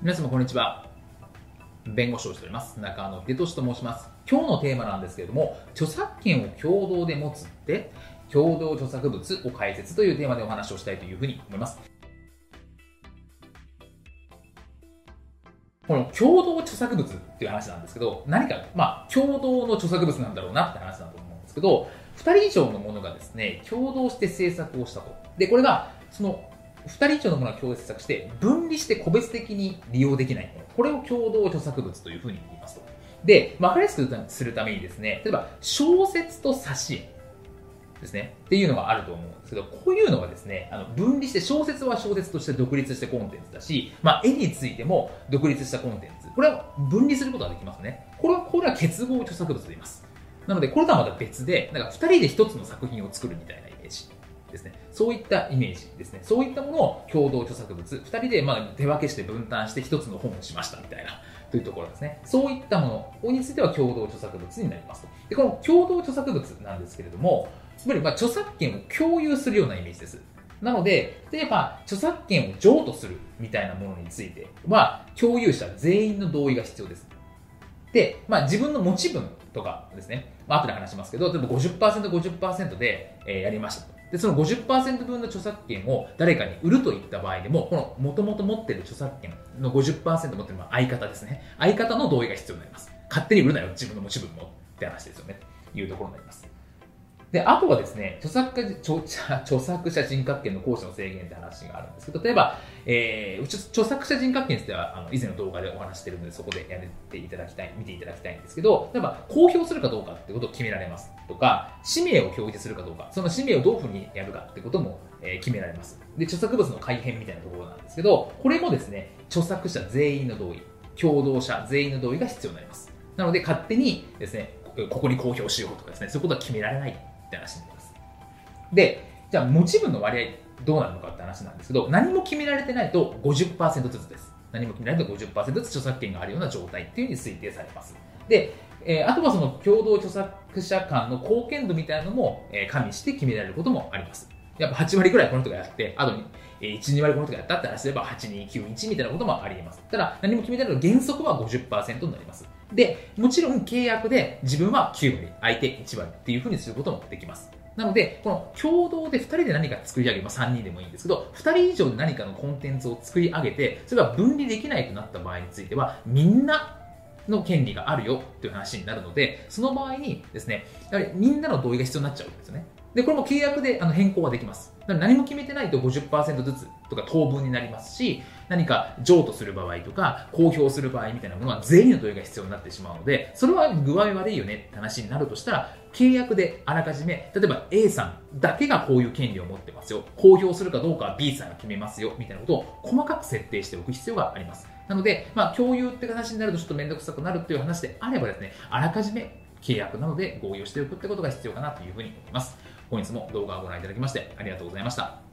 皆様こんにちは。弁護士をしております。中野秀俊と申します。今日のテーマなんですけれども著作権を共同で持つって共同著作物を解説というテーマでお話をしたいというふうに思います。この共同著作物っていう話なんですけど何かまあ共同の著作物なんだろうなって話だと思うんですけど2人以上のものがですね共同して制作をしたと。でこれがその2人以上のものが共同制作して分離して個別的に利用できないもの。これを共同著作物というふうに言いますと。で分かりやすくするためにですね例えば小説と挿絵ですね。っていうのがあると思うんですけどこういうのはですねあの分離して小説は小説として独立してコンテンツだし、まあ、絵についても独立したコンテンツ。これは分離することができますね。これはこれは結合著作物と言います。なのでこれとはまた別でなんか2人で1つの作品を作るみたいなイメージ。ですね。そういったイメージですね。そういったものを共同著作物、2人でま手分けして分担して1つの本をしましたみたいな、というところですね。そういったものについては共同著作物になりますと。で、この共同著作物なんですけれども、つまりま著作権を共有するようなイメージです。なので、例えば著作権を譲渡するみたいなものについては、共有者全員の同意が必要です。で、まあ、自分の持ち分とかですね、まあ後で話しますけど、例えば50%、50%で、え、やりましたと。で、その50%分の著作権を誰かに売るといった場合でも、この元々持ってる著作権の50%持ってるのは相方ですね。相方の同意が必要になります。勝手に売るなよ、自分の持ち分もって話ですよね。というところになります。で、あとはですね、著作家著 著作者人格権の行使の制限って話があるんですけど、例えば、えー、著作者人格権についてはあの以前の動画でお話してるので、そこでやっていただきたい、見ていただきたいんですけど、例えば、公表するかどうかってことを決められますとか、氏名を表示するかどうか、その氏名をどういうふうにやるかってことも、えー、決められます。で、著作物の改変みたいなところなんですけど、これもですね、著作者全員の同意、共同者全員の同意が必要になります。なので、勝手にですね、ここに公表しようとかですね、そういうことは決められないって話になります。で、じゃあ持ち分の割合どうなるのかって話なんですけど、何も決められてないと50%ずつです。何も決められないと50%ずつ著作権があるような状態っていうふうに推定されます。で、えー、あとはその共同著作者間の貢献度みたいなのも、えー、加味して決められることもあります。やっぱ8割くらいこの人がやって、あとに、えー、1、2割この人がやったって話すれば8、2、9、1みたいなこともありえます。ただ、何も決めてないの原則は50%になります。で、もちろん契約で自分は9割、相手1割っていうふうにすることもできます。なので、この共同で2人で何か作り上げ、まあ、3人でもいいんですけど、2人以上で何かのコンテンツを作り上げて、それが分離できないとなった場合については、みんなの権利があるよっていう話になるので、その場合にですね、やはりみんなの同意が必要になっちゃうんですよね。で、これも契約であの変更はできます。だから何も決めてないと50%ずつとか当分になりますし、何か譲渡する場合とか、公表する場合みたいなものは全員の同意が必要になってしまうので、それは具合悪いよねって話になるとしたら、契約であらかじめ、例えば A さんだけがこういう権利を持ってますよ。公表するかどうかは B さんが決めますよ。みたいなことを細かく設定しておく必要があります。なので、まあ、共有って話になるとちょっと面倒くさくなるっていう話であればですね、あらかじめ契約なので合意をしておくってことが必要かなというふうに思います。本日も動画をご覧いただきましてありがとうございました。